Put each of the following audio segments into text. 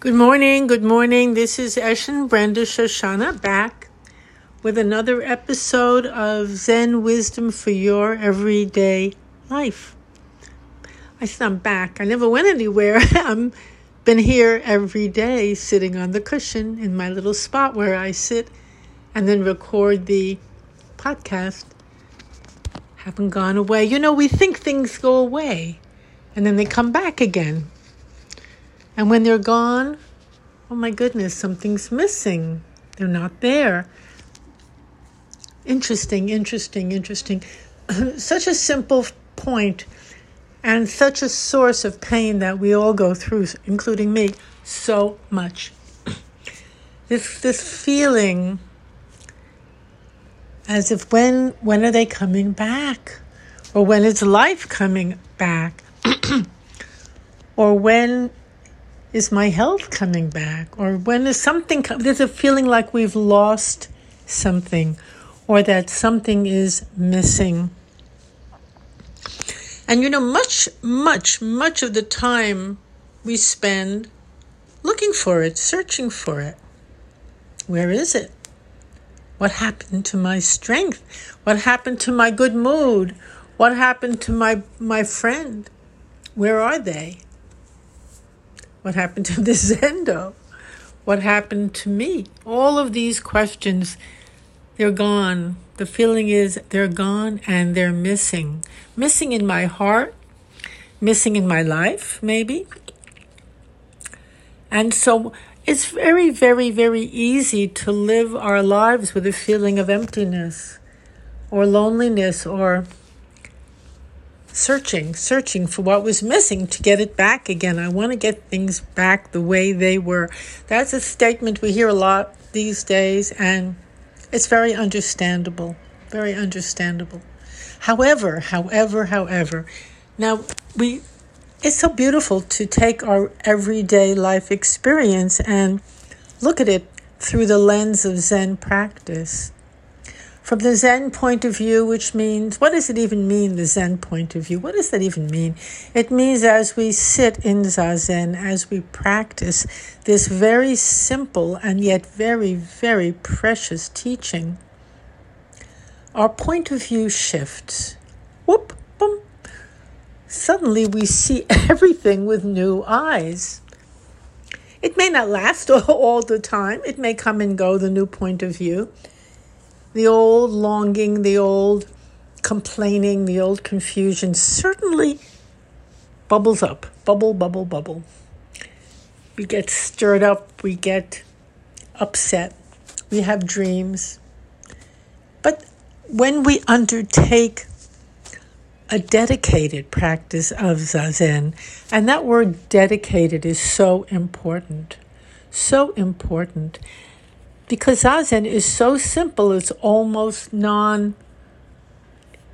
Good morning, good morning. This is Eshin Brenda Shoshanna back with another episode of Zen Wisdom for Your Everyday Life. I said I'm back. I never went anywhere. I'm been here every day sitting on the cushion in my little spot where I sit and then record the podcast. Haven't gone away. You know, we think things go away and then they come back again. And when they're gone, oh my goodness, something's missing. They're not there. Interesting, interesting, interesting. such a simple point and such a source of pain that we all go through, including me, so much. this this feeling as if when when are they coming back? Or when is life coming back? or when is my health coming back? Or when is something, there's a feeling like we've lost something or that something is missing. And you know, much, much, much of the time we spend looking for it, searching for it. Where is it? What happened to my strength? What happened to my good mood? What happened to my, my friend? Where are they? What happened to the Zendo? What happened to me? All of these questions, they're gone. The feeling is they're gone and they're missing. Missing in my heart, missing in my life, maybe. And so it's very, very, very easy to live our lives with a feeling of emptiness or loneliness or searching, searching for what was missing to get it back again. I want to get things back the way they were. That's a statement we hear a lot these days, and it's very understandable. Very understandable. However, however, however, now we it's so beautiful to take our everyday life experience and look at it through the lens of Zen practice. From the Zen point of view, which means, what does it even mean, the Zen point of view? What does that even mean? It means as we sit in Zazen, as we practice this very simple and yet very, very precious teaching, our point of view shifts. Whoop, boom. Suddenly we see everything with new eyes. It may not last all the time, it may come and go, the new point of view the old longing, the old complaining, the old confusion certainly bubbles up. Bubble, bubble, bubble. We get stirred up, we get upset, we have dreams. But when we undertake a dedicated practice of Zazen, and that word dedicated is so important, so important because zazen is so simple it's almost non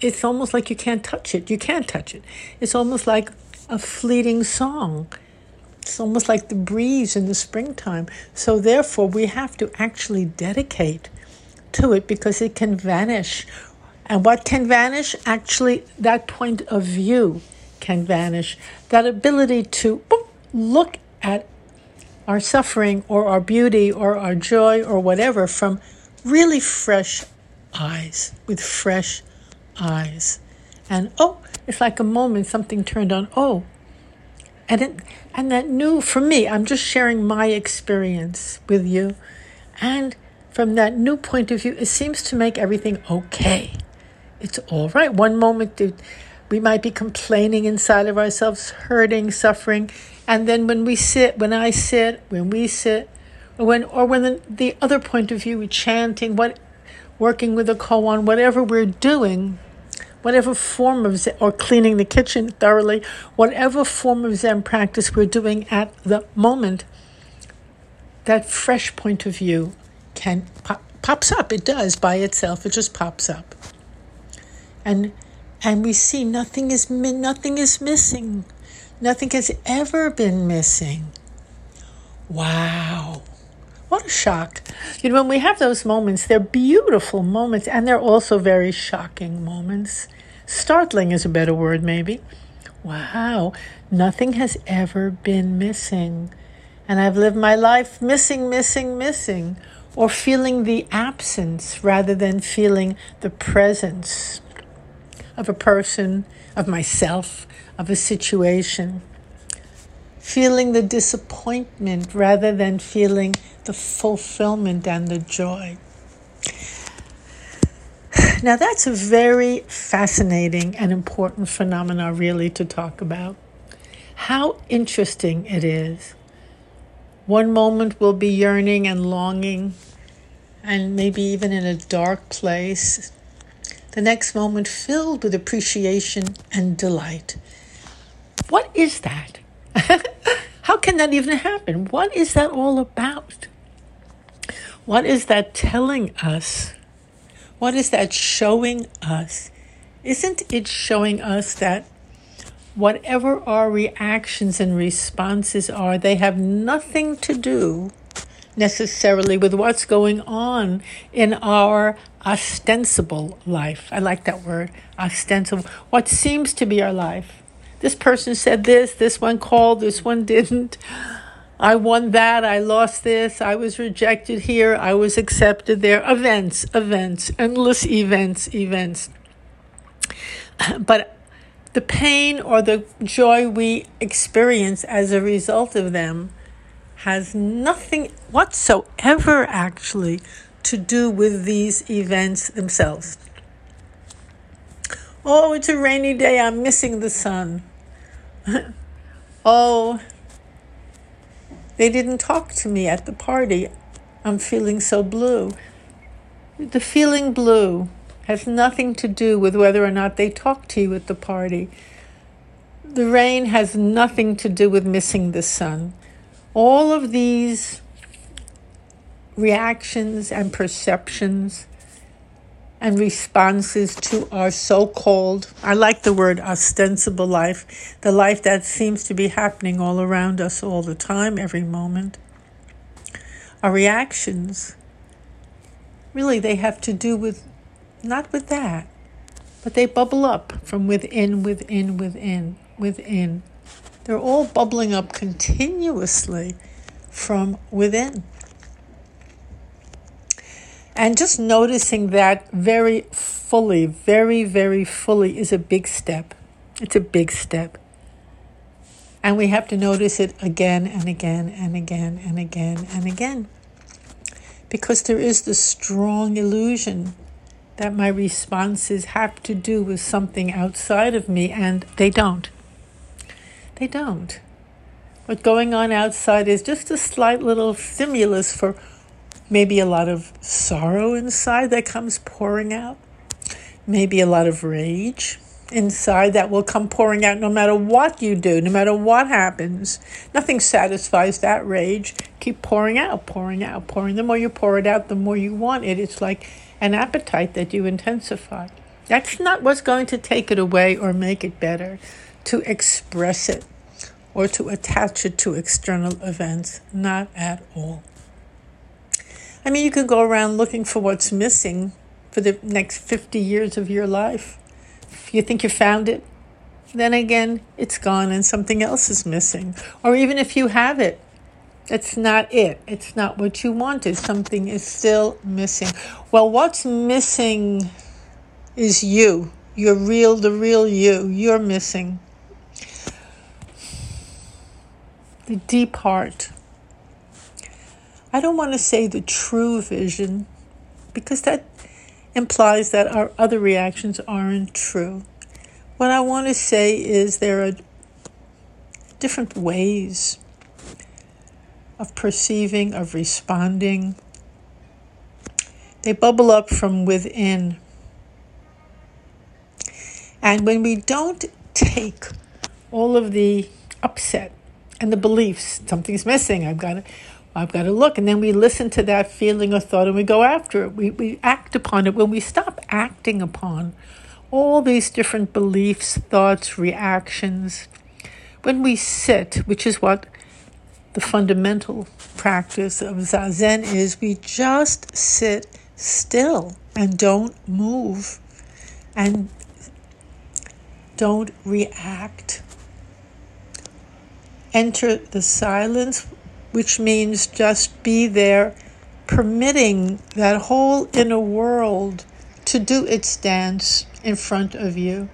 it's almost like you can't touch it. You can't touch it. It's almost like a fleeting song. It's almost like the breeze in the springtime. So therefore we have to actually dedicate to it because it can vanish. And what can vanish? Actually that point of view can vanish. That ability to look at our suffering or our beauty or our joy or whatever from really fresh eyes, with fresh eyes. And oh, it's like a moment something turned on. Oh, and it, and that new for me. I'm just sharing my experience with you, and from that new point of view, it seems to make everything okay. It's all right. One moment we might be complaining inside of ourselves, hurting, suffering, and then when we sit, when I sit, when we sit, or when or when the, the other point of view, chanting, what, working with a koan, whatever we're doing, whatever form of Zen, or cleaning the kitchen thoroughly, whatever form of Zen practice we're doing at the moment, that fresh point of view can pop, pops up. It does by itself. It just pops up, and and we see nothing is nothing is missing. Nothing has ever been missing. Wow. What a shock. You know, when we have those moments, they're beautiful moments and they're also very shocking moments. Startling is a better word, maybe. Wow. Nothing has ever been missing. And I've lived my life missing, missing, missing, or feeling the absence rather than feeling the presence of a person, of myself, of a situation. Feeling the disappointment rather than feeling the fulfillment and the joy. Now, that's a very fascinating and important phenomena, really, to talk about. How interesting it is. One moment we'll be yearning and longing, and maybe even in a dark place. The next moment filled with appreciation and delight. What is that? How can that even happen? What is that all about? What is that telling us? What is that showing us? Isn't it showing us that whatever our reactions and responses are, they have nothing to do necessarily with what's going on in our ostensible life. I like that word, ostensible. What seems to be our life. This person said this, this one called, this one didn't. I won that, I lost this, I was rejected here, I was accepted there. Events, events, endless events, events. But the pain or the joy we experience as a result of them has nothing whatsoever actually to do with these events themselves. Oh, it's a rainy day, I'm missing the sun. oh, they didn't talk to me at the party. I'm feeling so blue. The feeling blue has nothing to do with whether or not they talk to you at the party. The rain has nothing to do with missing the sun. All of these reactions and perceptions and responses to our so called, I like the word ostensible life, the life that seems to be happening all around us all the time, every moment. Our reactions, really, they have to do with not with that, but they bubble up from within, within, within, within. They're all bubbling up continuously from within. And just noticing that very fully, very, very fully is a big step. It's a big step. And we have to notice it again and again and again and again and again. Because there is the strong illusion that my responses have to do with something outside of me, and they don't. They don't. What's going on outside is just a slight little stimulus for maybe a lot of sorrow inside that comes pouring out, maybe a lot of rage inside that will come pouring out no matter what you do, no matter what happens. Nothing satisfies that rage. Keep pouring out, pouring out, pouring. The more you pour it out, the more you want it. It's like an appetite that you intensify. That's not what's going to take it away or make it better. To express it or to attach it to external events, not at all. I mean, you could go around looking for what's missing for the next 50 years of your life. If you think you found it, then again, it's gone and something else is missing. Or even if you have it, it's not it. It's not what you wanted. Something is still missing. Well, what's missing is you. You're real, the real you. You're missing. The deep heart I don't want to say the true vision because that implies that our other reactions aren't true. What I want to say is there are different ways of perceiving, of responding. They bubble up from within. And when we don't take all of the upset and the beliefs, something's missing, I've got to I've got to look. And then we listen to that feeling or thought and we go after it. We, we act upon it. When we stop acting upon all these different beliefs, thoughts, reactions, when we sit, which is what the fundamental practice of Zazen is, we just sit still and don't move and don't react. Enter the silence which means just be there, permitting that whole inner world to do its dance in front of you.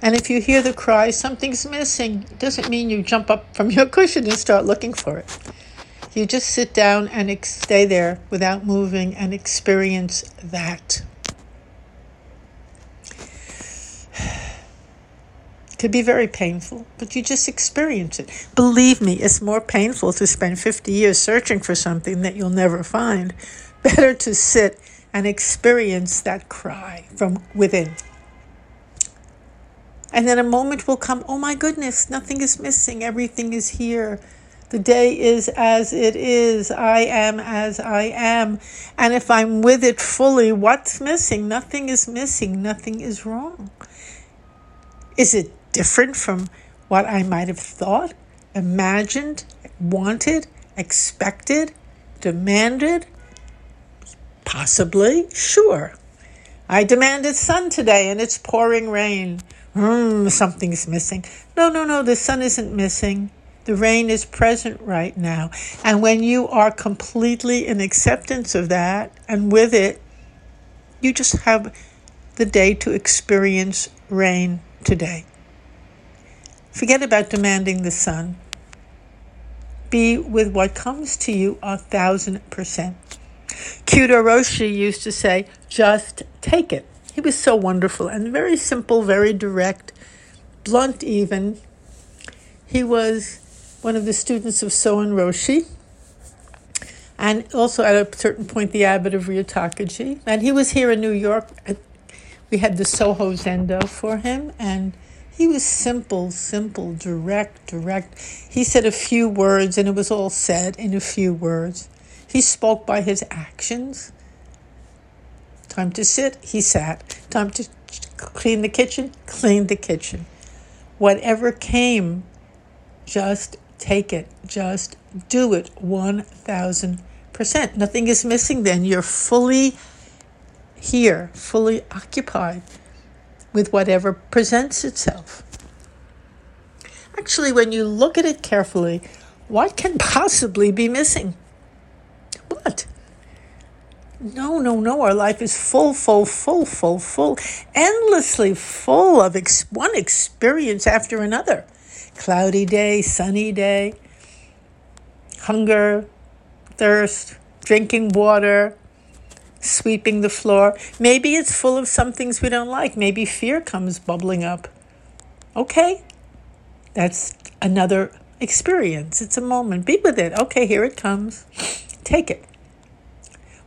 And if you hear the cry, something's missing, doesn't mean you jump up from your cushion and start looking for it. You just sit down and ex- stay there without moving and experience that. Could be very painful, but you just experience it. Believe me, it's more painful to spend 50 years searching for something that you'll never find. Better to sit and experience that cry from within. And then a moment will come, oh my goodness, nothing is missing, everything is here. The day is as it is. I am as I am. And if I'm with it fully, what's missing? Nothing is missing. Nothing is wrong. Is it different from what I might have thought, imagined, wanted, expected, demanded? Possibly, sure. I demanded sun today and it's pouring rain. Hmm, something's missing. No, no, no, the sun isn't missing. The rain is present right now. And when you are completely in acceptance of that and with it, you just have the day to experience rain today. Forget about demanding the sun. Be with what comes to you a thousand percent. Kyudo Roshi used to say, just take it. He was so wonderful and very simple, very direct, blunt even. He was one of the students of Soen Roshi, and also at a certain point the abbot of Ryutakuji. And he was here in New York. We had the Soho Zendo for him, and he was simple, simple, direct, direct. He said a few words, and it was all said in a few words. He spoke by his actions. Time to sit, he sat. Time to clean the kitchen, cleaned the kitchen. Whatever came, just take it. Just do it 1000%. Nothing is missing then. You're fully here, fully occupied with whatever presents itself. Actually, when you look at it carefully, what can possibly be missing? What? No, no, no. Our life is full, full, full, full, full, endlessly full of ex- one experience after another cloudy day, sunny day, hunger, thirst, drinking water, sweeping the floor. Maybe it's full of some things we don't like. Maybe fear comes bubbling up. Okay, that's another experience. It's a moment. Be with it. Okay, here it comes. Take it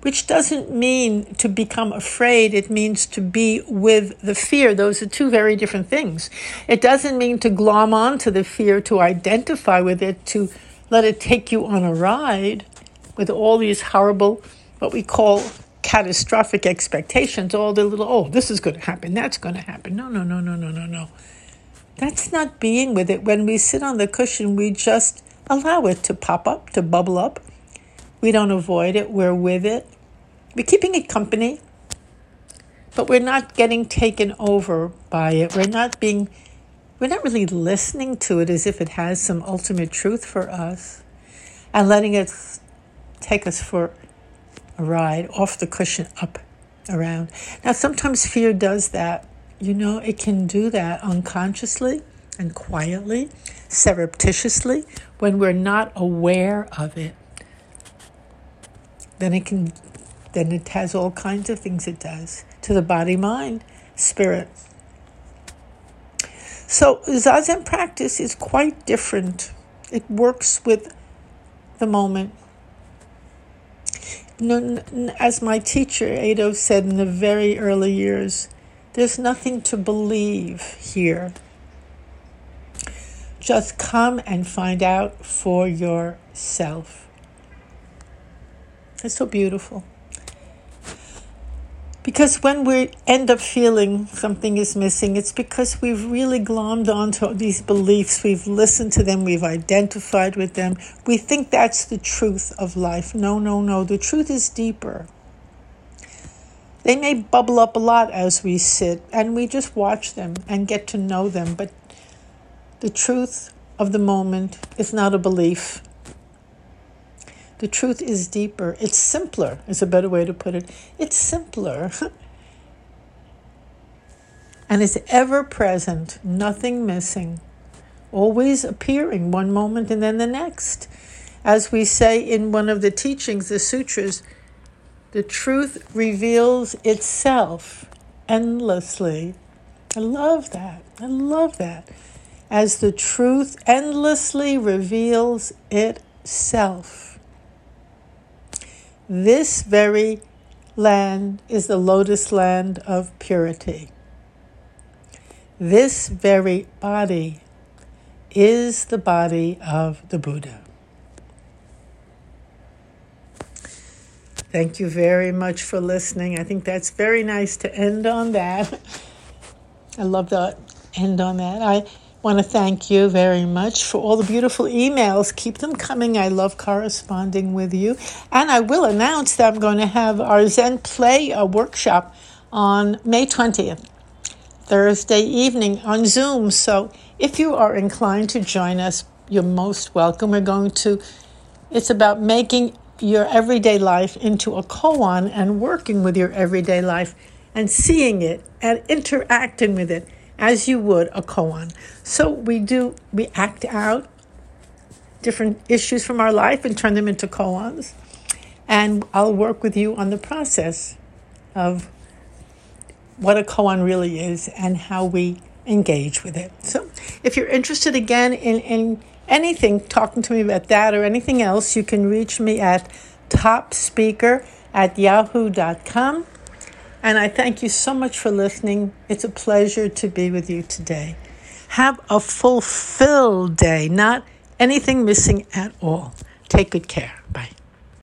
which doesn't mean to become afraid. It means to be with the fear. Those are two very different things. It doesn't mean to glom onto the fear, to identify with it, to let it take you on a ride with all these horrible, what we call catastrophic expectations, all the little, oh, this is going to happen, that's going to happen. No, no, no, no, no, no, no. That's not being with it. When we sit on the cushion, we just allow it to pop up, to bubble up, we don't avoid it, we're with it. We're keeping it company, but we're not getting taken over by it. We're not being, we're not really listening to it as if it has some ultimate truth for us and letting it take us for ride off the cushion up around. Now, sometimes fear does that. You know, it can do that unconsciously and quietly, surreptitiously, when we're not aware of it then it can then it has all kinds of things it does to the body mind spirit so zazen practice is quite different it works with the moment as my teacher Eido said in the very early years there's nothing to believe here just come and find out for yourself it's so beautiful. Because when we end up feeling something is missing, it's because we've really glommed onto these beliefs. We've listened to them, we've identified with them. We think that's the truth of life. No, no, no. The truth is deeper. They may bubble up a lot as we sit, and we just watch them and get to know them. But the truth of the moment is not a belief. The truth is deeper. It's simpler, is a better way to put it. It's simpler. and it's ever present, nothing missing, always appearing one moment and then the next. As we say in one of the teachings, the sutras, the truth reveals itself endlessly. I love that. I love that. As the truth endlessly reveals itself. This very land is the lotus land of purity. This very body is the body of the Buddha. Thank you very much for listening. I think that's very nice to end on that. I love to end on that. I want to thank you very much for all the beautiful emails. Keep them coming. I love corresponding with you. And I will announce that I'm going to have our Zen Play a workshop on May 20th, Thursday evening on Zoom. So if you are inclined to join us, you're most welcome. We're going to, it's about making your everyday life into a koan and working with your everyday life and seeing it and interacting with it as you would a koan. So we do, we act out different issues from our life and turn them into koans. And I'll work with you on the process of what a koan really is and how we engage with it. So if you're interested again in, in anything, talking to me about that or anything else, you can reach me at topspeaker at yahoo.com. And I thank you so much for listening. It's a pleasure to be with you today. Have a fulfilled day, not anything missing at all. Take good care. Bye.